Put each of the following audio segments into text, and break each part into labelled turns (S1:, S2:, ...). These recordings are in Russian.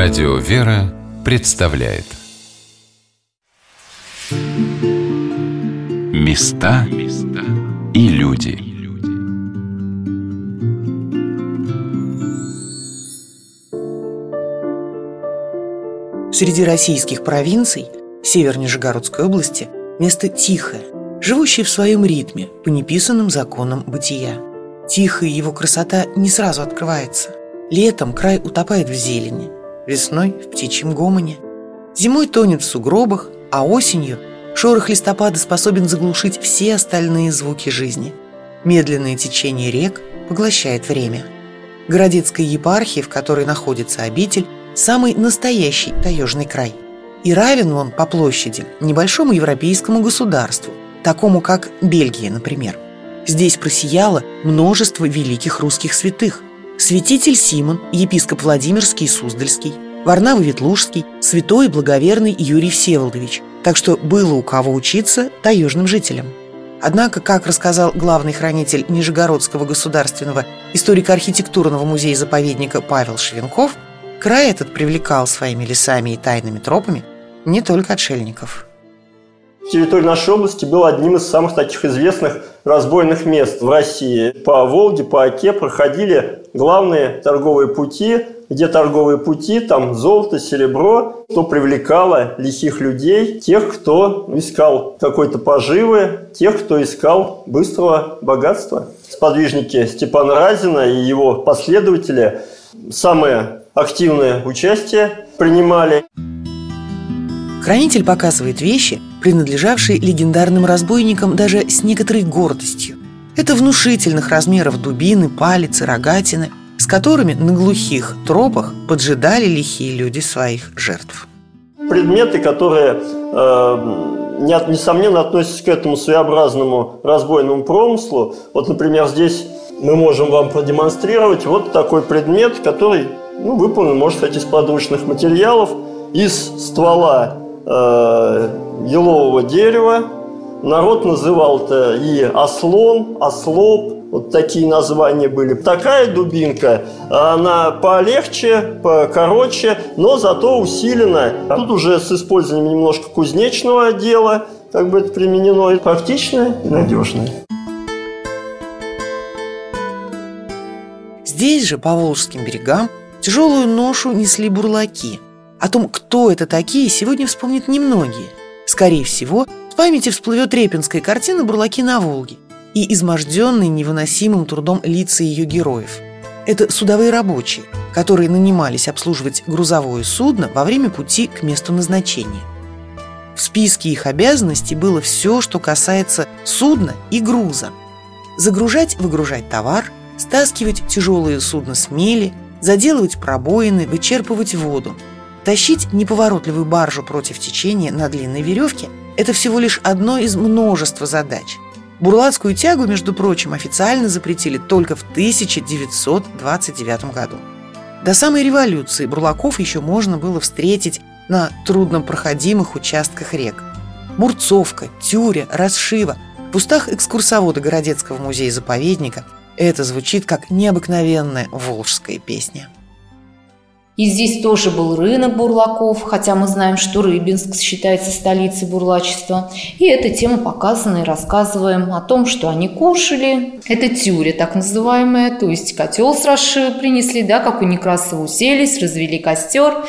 S1: Радио «Вера» представляет Места и люди
S2: Среди российских провинций Север Нижегородской области место тихое, живущее в своем ритме по неписанным законам бытия. Тихая его красота не сразу открывается. Летом край утопает в зелени, весной в птичьем гомоне. Зимой тонет в сугробах, а осенью шорох листопада способен заглушить все остальные звуки жизни. Медленное течение рек поглощает время. Городецкая епархия, в которой находится обитель, самый настоящий таежный край. И равен он по площади небольшому европейскому государству, такому как Бельгия, например. Здесь просияло множество великих русских святых, святитель Симон, епископ Владимирский и Суздальский, Варнава Ветлужский, святой и благоверный Юрий Всеволодович. Так что было у кого учиться таежным жителям. Однако, как рассказал главный хранитель Нижегородского государственного историко-архитектурного музея-заповедника Павел Шевенков, край этот привлекал своими лесами и тайными тропами не только отшельников –
S3: территория нашей области была одним из самых таких известных разбойных мест в России. По Волге, по Оке проходили главные торговые пути, где торговые пути, там золото, серебро, что привлекало лихих людей, тех, кто искал какой-то поживы, тех, кто искал быстрого богатства. Сподвижники Степана Разина и его последователи самое активное участие принимали.
S2: Хранитель показывает вещи, принадлежавшие легендарным разбойникам даже с некоторой гордостью. Это внушительных размеров дубины, палицы, рогатины, с которыми на глухих тропах поджидали лихие люди своих жертв.
S3: Предметы, которые, э, несомненно, относятся к этому своеобразному разбойному промыслу. Вот, например, здесь мы можем вам продемонстрировать вот такой предмет, который ну, выполнен, может быть, из подручных материалов, из ствола э, елового дерева. Народ называл это и ослон, ослоп, вот такие названия были. Такая дубинка, она полегче, покороче, но зато усилена. Тут уже с использованием немножко кузнечного отдела, как бы это применено, и практичное и надежное.
S2: Здесь же, по Волжским берегам, тяжелую ношу несли бурлаки – о том, кто это такие, сегодня вспомнят немногие. Скорее всего, в памяти всплывет репинская картина «Бурлаки на Волге» и изможденные невыносимым трудом лица ее героев. Это судовые рабочие, которые нанимались обслуживать грузовое судно во время пути к месту назначения. В списке их обязанностей было все, что касается судна и груза. Загружать-выгружать товар, стаскивать тяжелые судна с мели, заделывать пробоины, вычерпывать воду – Тащить неповоротливую баржу против течения на длинной веревке – это всего лишь одно из множества задач. Бурлацкую тягу, между прочим, официально запретили только в 1929 году. До самой революции бурлаков еще можно было встретить на труднопроходимых участках рек. Мурцовка, Тюря, Расшива, в устах экскурсовода Городецкого музея-заповедника это звучит как необыкновенная волжская песня.
S4: И здесь тоже был рынок бурлаков, хотя мы знаем, что Рыбинск считается столицей бурлачества. И эта тема показана и рассказываем о том, что они кушали. Это тюря так называемая, то есть котел с расшивы принесли, да, как у Некрасова уселись, развели костер.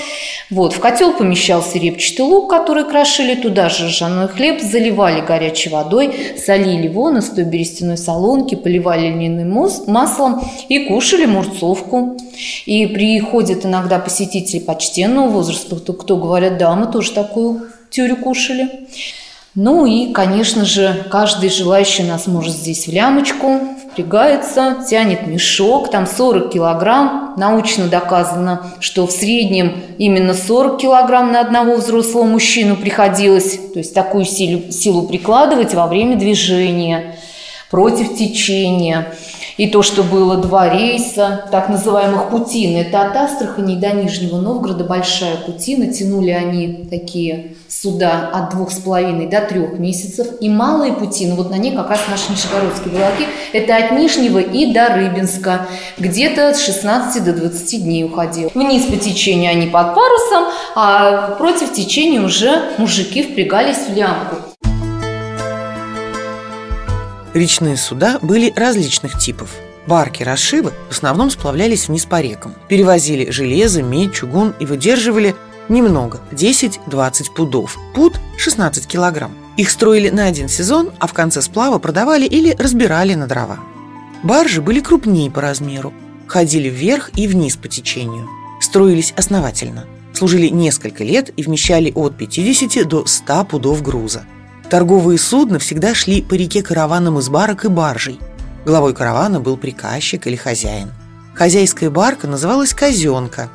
S4: Вот, в котел помещался репчатый лук, который крошили, туда же ржаной хлеб, заливали горячей водой, солили его на стой берестяной солонке, поливали льняным маслом и кушали мурцовку. И приходят иногда посетители почтенного возраста, кто, кто говорят, да, мы тоже такую тюрю кушали. Ну и, конечно же, каждый желающий нас может здесь в лямочку, впрягается, тянет мешок, там 40 килограмм. Научно доказано, что в среднем именно 40 килограмм на одного взрослого мужчину приходилось, то есть такую силу, силу прикладывать во время движения против течения. И то, что было два рейса, так называемых путин, это от Астрахани до Нижнего Новгорода большая путина, тянули они такие суда от двух с половиной до трех месяцев. И малые пути, ну вот на ней как раз наши нижегородские бурлаки, это от Нижнего и до Рыбинска. Где-то с 16 до 20 дней уходил. Вниз по течению они под парусом, а против течения уже мужики впрягались в лямку.
S2: Речные суда были различных типов. Барки расшивы в основном сплавлялись вниз по рекам. Перевозили железо, медь, чугун и выдерживали немного – 10-20 пудов. Пуд – 16 килограмм. Их строили на один сезон, а в конце сплава продавали или разбирали на дрова. Баржи были крупнее по размеру, ходили вверх и вниз по течению. Строились основательно. Служили несколько лет и вмещали от 50 до 100 пудов груза. Торговые судна всегда шли по реке караваном из барок и баржей. Главой каравана был приказчик или хозяин. Хозяйская барка называлась «казенка».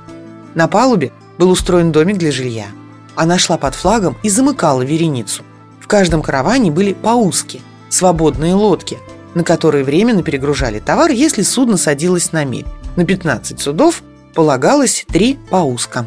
S2: На палубе был устроен домик для жилья. Она шла под флагом и замыкала вереницу. В каждом караване были пауски – свободные лодки, на которые временно перегружали товар, если судно садилось на мель. На 15 судов полагалось три пауска.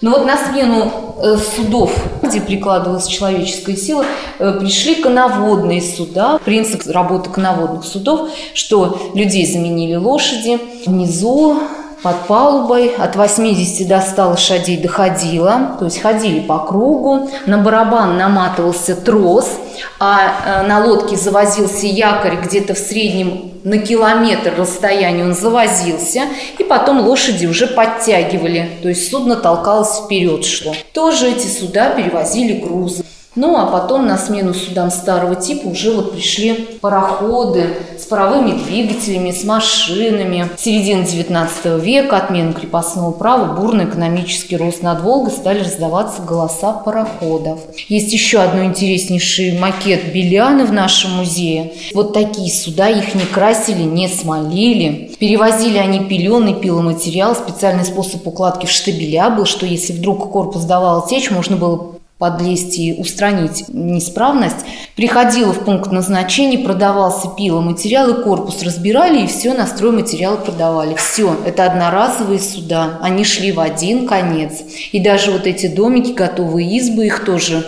S4: Но вот на смену судов, где прикладывалась человеческая сила, э, пришли коноводные суда. Принцип работы коноводных судов, что людей заменили лошади. Внизу под палубой от 80 до 100 лошадей доходило, то есть ходили по кругу, на барабан наматывался трос, а э, на лодке завозился якорь где-то в среднем на километр расстояния он завозился, и потом лошади уже подтягивали, то есть судно толкалось вперед шло. Тоже эти суда перевозили грузы. Ну, а потом на смену судам старого типа уже вот пришли пароходы с паровыми двигателями, с машинами. В середине 19 века отмена крепостного права, бурный экономический рост над Волгой стали раздаваться голоса пароходов. Есть еще одно интереснейший макет Беляны в нашем музее. Вот такие суда, их не красили, не смолили. Перевозили они пеленый пиломатериал, специальный способ укладки в штабеля был, что если вдруг корпус давал течь, можно было подлезть и устранить неисправность. Приходила в пункт назначения, продавался пиломатериал, и корпус разбирали, и все на стройматериалы продавали. Все, это одноразовые суда, они шли в один конец. И даже вот эти домики, готовые избы, их тоже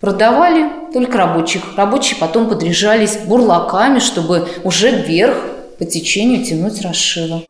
S4: продавали только рабочих. Рабочие потом подряжались бурлаками, чтобы уже вверх по течению тянуть расшиво.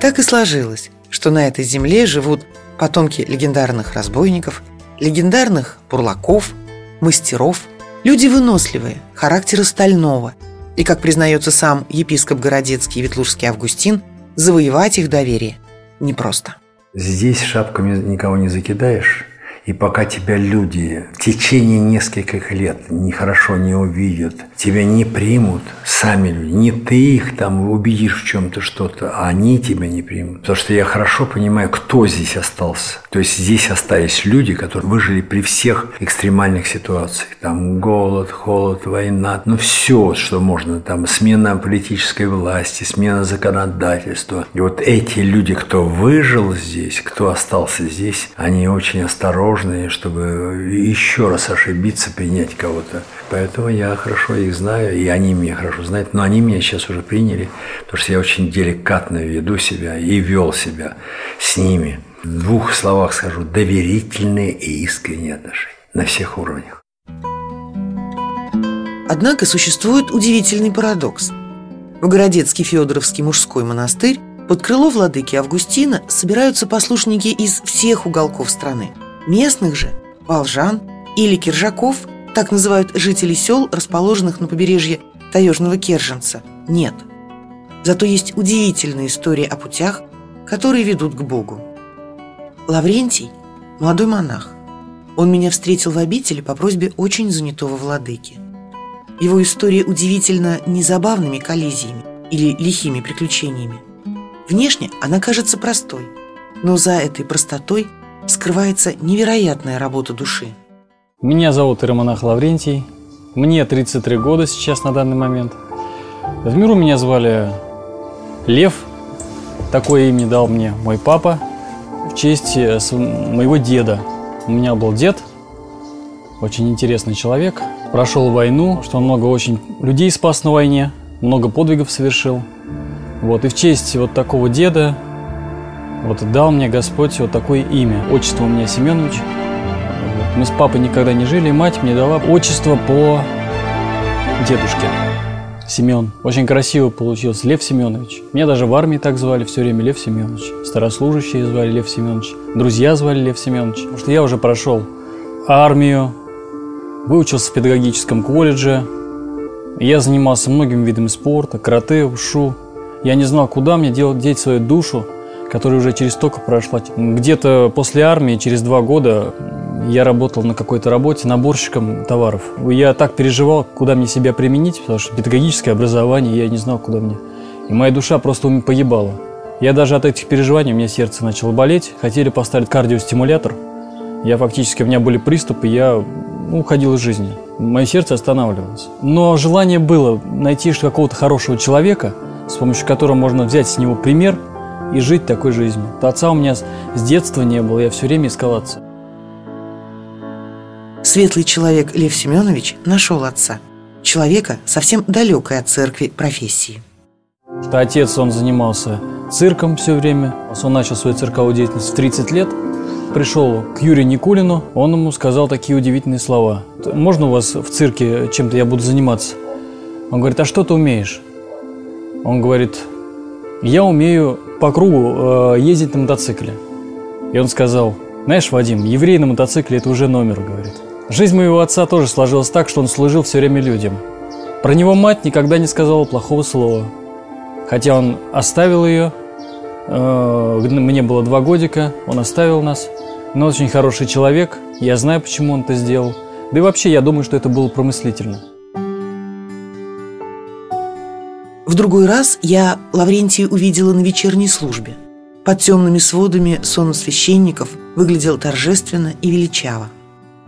S2: Так и сложилось, что на этой земле живут потомки легендарных разбойников, легендарных бурлаков, мастеров, люди выносливые, характера стального. И, как признается сам епископ Городецкий Ветлужский Августин, завоевать их доверие непросто.
S5: Здесь шапками никого не закидаешь, и пока тебя люди в течение нескольких лет нехорошо не увидят, тебя не примут сами люди, не ты их там убедишь в чем-то что-то, а они тебя не примут. Потому что я хорошо понимаю, кто здесь остался. То есть здесь остались люди, которые выжили при всех экстремальных ситуациях. Там голод, холод, война, ну все, что можно. Там смена политической власти, смена законодательства. И вот эти люди, кто выжил здесь, кто остался здесь, они очень осторожны осторожные, чтобы еще раз ошибиться, принять кого-то. Поэтому я хорошо их знаю, и они меня хорошо знают, но они меня сейчас уже приняли, потому что я очень деликатно веду себя и вел себя с ними. В двух словах скажу, доверительные и искренние отношения на всех уровнях.
S2: Однако существует удивительный парадокс. В Городецкий Федоровский мужской монастырь под крыло владыки Августина собираются послушники из всех уголков страны – Местных же, волжан или киржаков, так называют жители сел, расположенных на побережье Таежного Керженца, нет. Зато есть удивительная история о путях, которые ведут к Богу. Лаврентий – молодой монах. Он меня встретил в обители по просьбе очень занятого владыки. Его история удивительно незабавными коллизиями или лихими приключениями. Внешне она кажется простой, но за этой простотой – скрывается невероятная работа души.
S6: Меня зовут Иеромонах Лаврентий. Мне 33 года сейчас на данный момент. В миру меня звали Лев. Такое имя дал мне мой папа в честь э, моего деда. У меня был дед, очень интересный человек. Прошел войну, что много очень людей спас на войне, много подвигов совершил. Вот, и в честь вот такого деда Вот дал мне Господь вот такое имя. Отчество у меня Семенович. Вот. Мы с папой никогда не жили, и мать мне дала отчество по дедушке. Семен. Очень красиво получилось. Лев Семенович. Меня даже в армии так звали все время Лев Семенович. Старослужащие звали Лев Семенович. Друзья звали Лев Семенович. Потому что я уже прошел армию, выучился в педагогическом колледже. Я занимался многими видами спорта, карате, ушу. Я не знал, куда мне делать, деть свою душу, которая уже через столько прошла. Где-то после армии, через два года, я работал на какой-то работе наборщиком товаров. Я так переживал, куда мне себя применить, потому что педагогическое образование, я не знал, куда мне. И моя душа просто погибала. Я даже от этих переживаний, у меня сердце начало болеть. Хотели поставить кардиостимулятор. Я фактически, у меня были приступы, я ну, уходил из жизни. Мое сердце останавливалось. Но желание было найти какого-то хорошего человека, с помощью которого можно взять с него пример и жить такой жизнью. Отца у меня с детства не было, я все время искал отца.
S2: Светлый человек Лев Семенович нашел отца. Человека, совсем далекой от церкви профессии.
S6: Отец, он занимался цирком все время. Он начал свою цирковую деятельность в 30 лет. Пришел к Юрию Никулину, он ему сказал такие удивительные слова. «Можно у вас в цирке чем-то я буду заниматься?» Он говорит, «А что ты умеешь?» Он говорит, «Я умею по кругу э, ездить на мотоцикле». И он сказал, «Знаешь, Вадим, еврей на мотоцикле – это уже номер», говорит. Жизнь моего отца тоже сложилась так, что он служил все время людям. Про него мать никогда не сказала плохого слова. Хотя он оставил ее, э, мне было два годика, он оставил нас. Но очень хороший человек, я знаю, почему он это сделал. Да и вообще, я думаю, что это было промыслительно.
S2: В другой раз я Лаврентия увидела на вечерней службе. Под темными сводами сон священников выглядел торжественно и величаво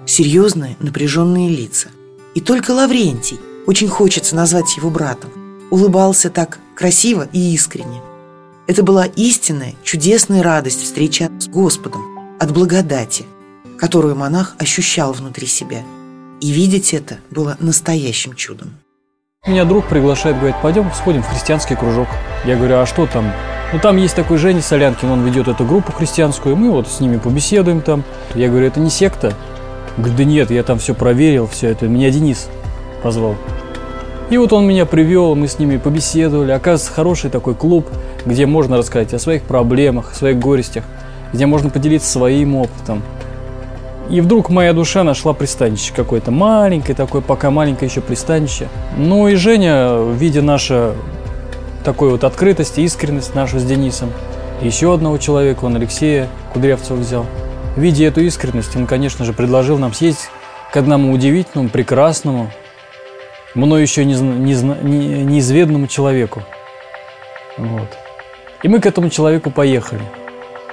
S2: серьезные, напряженные лица. И только Лаврентий, очень хочется назвать его братом, улыбался так красиво и искренне. Это была истинная, чудесная радость встречи с Господом, от благодати, которую монах ощущал внутри себя. И видеть это было настоящим чудом.
S6: Меня друг приглашает, говорит, пойдем сходим в христианский кружок. Я говорю, а что там? Ну, там есть такой Женя Солянкин, он ведет эту группу христианскую, мы вот с ними побеседуем там. Я говорю, это не секта, Говорит, да нет, я там все проверил, все это. Меня Денис позвал. И вот он меня привел, мы с ними побеседовали. Оказывается, хороший такой клуб, где можно рассказать о своих проблемах, о своих горестях, где можно поделиться своим опытом. И вдруг моя душа нашла пристанище какое-то маленькое такое, пока маленькое еще пристанище. Ну и Женя, видя нашу такую вот открытость и искренность нашу с Денисом, еще одного человека, он Алексея Кудрявцева взял – Видя эту искренность, он, конечно же, предложил нам съездить к одному удивительному, прекрасному, мной еще не, не, не, неизведанному человеку. Вот. И мы к этому человеку поехали.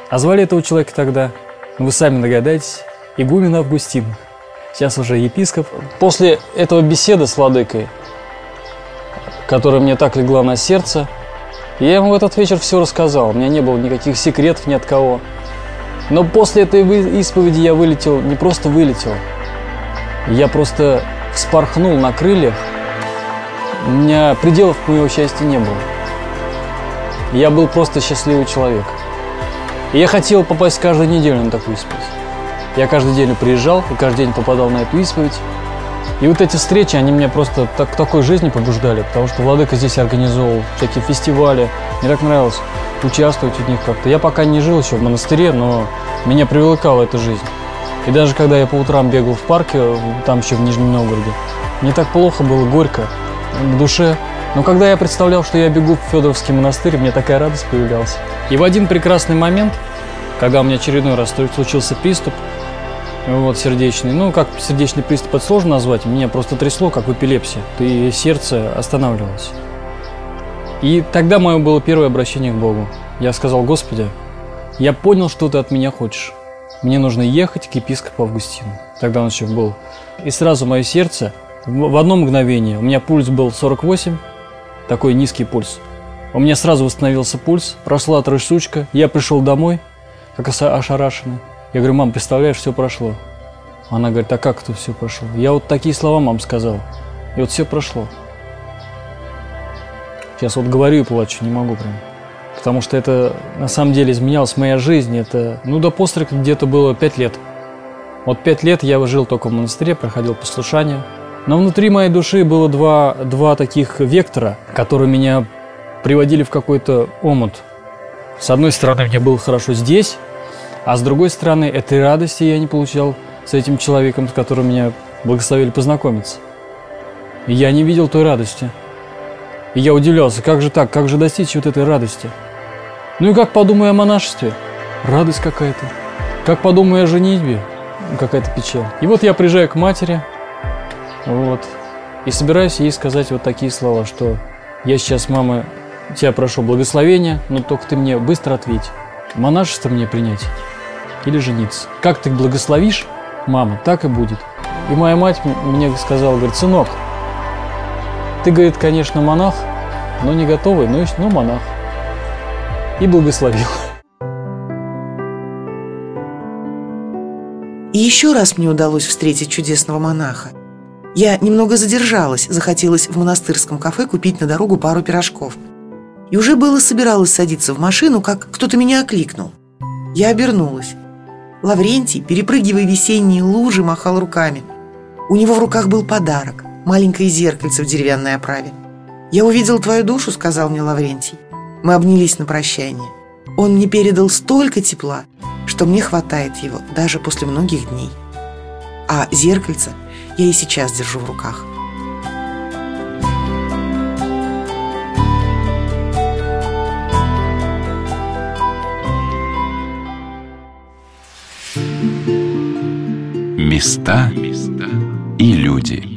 S6: А звали этого человека тогда, вы сами догадаетесь, игумен Августин. Сейчас уже епископ. После этого беседы с Владыкой, которая мне так легла на сердце, я ему в этот вечер все рассказал. У меня не было никаких секретов ни от кого. Но после этой исповеди я вылетел, не просто вылетел, я просто вспорхнул на крыльях. У меня пределов моего счастья не было. Я был просто счастливый человек. И я хотел попасть каждую неделю на такую исповедь. Я каждый день приезжал и каждый день попадал на эту исповедь. И вот эти встречи, они меня просто так, к такой жизни побуждали, потому что Владыка здесь организовывал всякие фестивали. Мне так нравилось участвовать в них как-то. Я пока не жил еще в монастыре, но меня привлекала эта жизнь. И даже когда я по утрам бегал в парке, там еще в Нижнем Новгороде, мне так плохо было, горько, в душе. Но когда я представлял, что я бегу в Федоровский монастырь, мне такая радость появлялась. И в один прекрасный момент, когда у меня очередной раз случился приступ, вот, сердечный. Ну, как сердечный приступ, это сложно назвать. Меня просто трясло, как в эпилепсии. И сердце останавливалось. И тогда мое было первое обращение к Богу. Я сказал, Господи, я понял, что ты от меня хочешь. Мне нужно ехать к епископу Августину. Тогда он еще был. И сразу мое сердце, в одно мгновение, у меня пульс был 48, такой низкий пульс. У меня сразу восстановился пульс, прошла трясучка, я пришел домой, как ошарашенный. Я говорю, мам, представляешь, все прошло. Она говорит, а как это все прошло? Я вот такие слова мам сказал. И вот все прошло. Сейчас вот говорю и плачу, не могу прям. потому что это на самом деле изменялась моя жизнь. Это, ну, до постриг где-то было пять лет. Вот пять лет я жил только в монастыре, проходил послушание. Но внутри моей души было два, два таких вектора, которые меня приводили в какой-то омут. С одной стороны, мне было хорошо здесь, а с другой стороны, этой радости я не получал с этим человеком, с которым меня благословили познакомиться. И я не видел той радости. И я удивлялся, как же так, как же достичь вот этой радости? Ну и как подумаю о монашестве? Радость какая-то. Как подумаю о женитьбе? Какая-то печаль. И вот я приезжаю к матери, вот, и собираюсь ей сказать вот такие слова, что я сейчас, мама, тебя прошу благословения, но только ты мне быстро ответь. Монашество мне принять или жениться? Как ты благословишь, мама, так и будет. И моя мать мне сказала, говорит, сынок, ты, говорит, конечно, монах, но не готовый, но, но монах. И благословил.
S2: И еще раз мне удалось встретить чудесного монаха. Я немного задержалась, захотелось в монастырском кафе купить на дорогу пару пирожков. И уже было собиралась садиться в машину, как кто-то меня окликнул. Я обернулась. Лаврентий, перепрыгивая весенние лужи, махал руками. У него в руках был подарок – маленькое зеркальце в деревянной оправе. «Я увидел твою душу», – сказал мне Лаврентий. Мы обнялись на прощание. Он мне передал столько тепла, что мне хватает его даже после многих дней. А зеркальце я и сейчас держу в руках.
S1: Места и люди.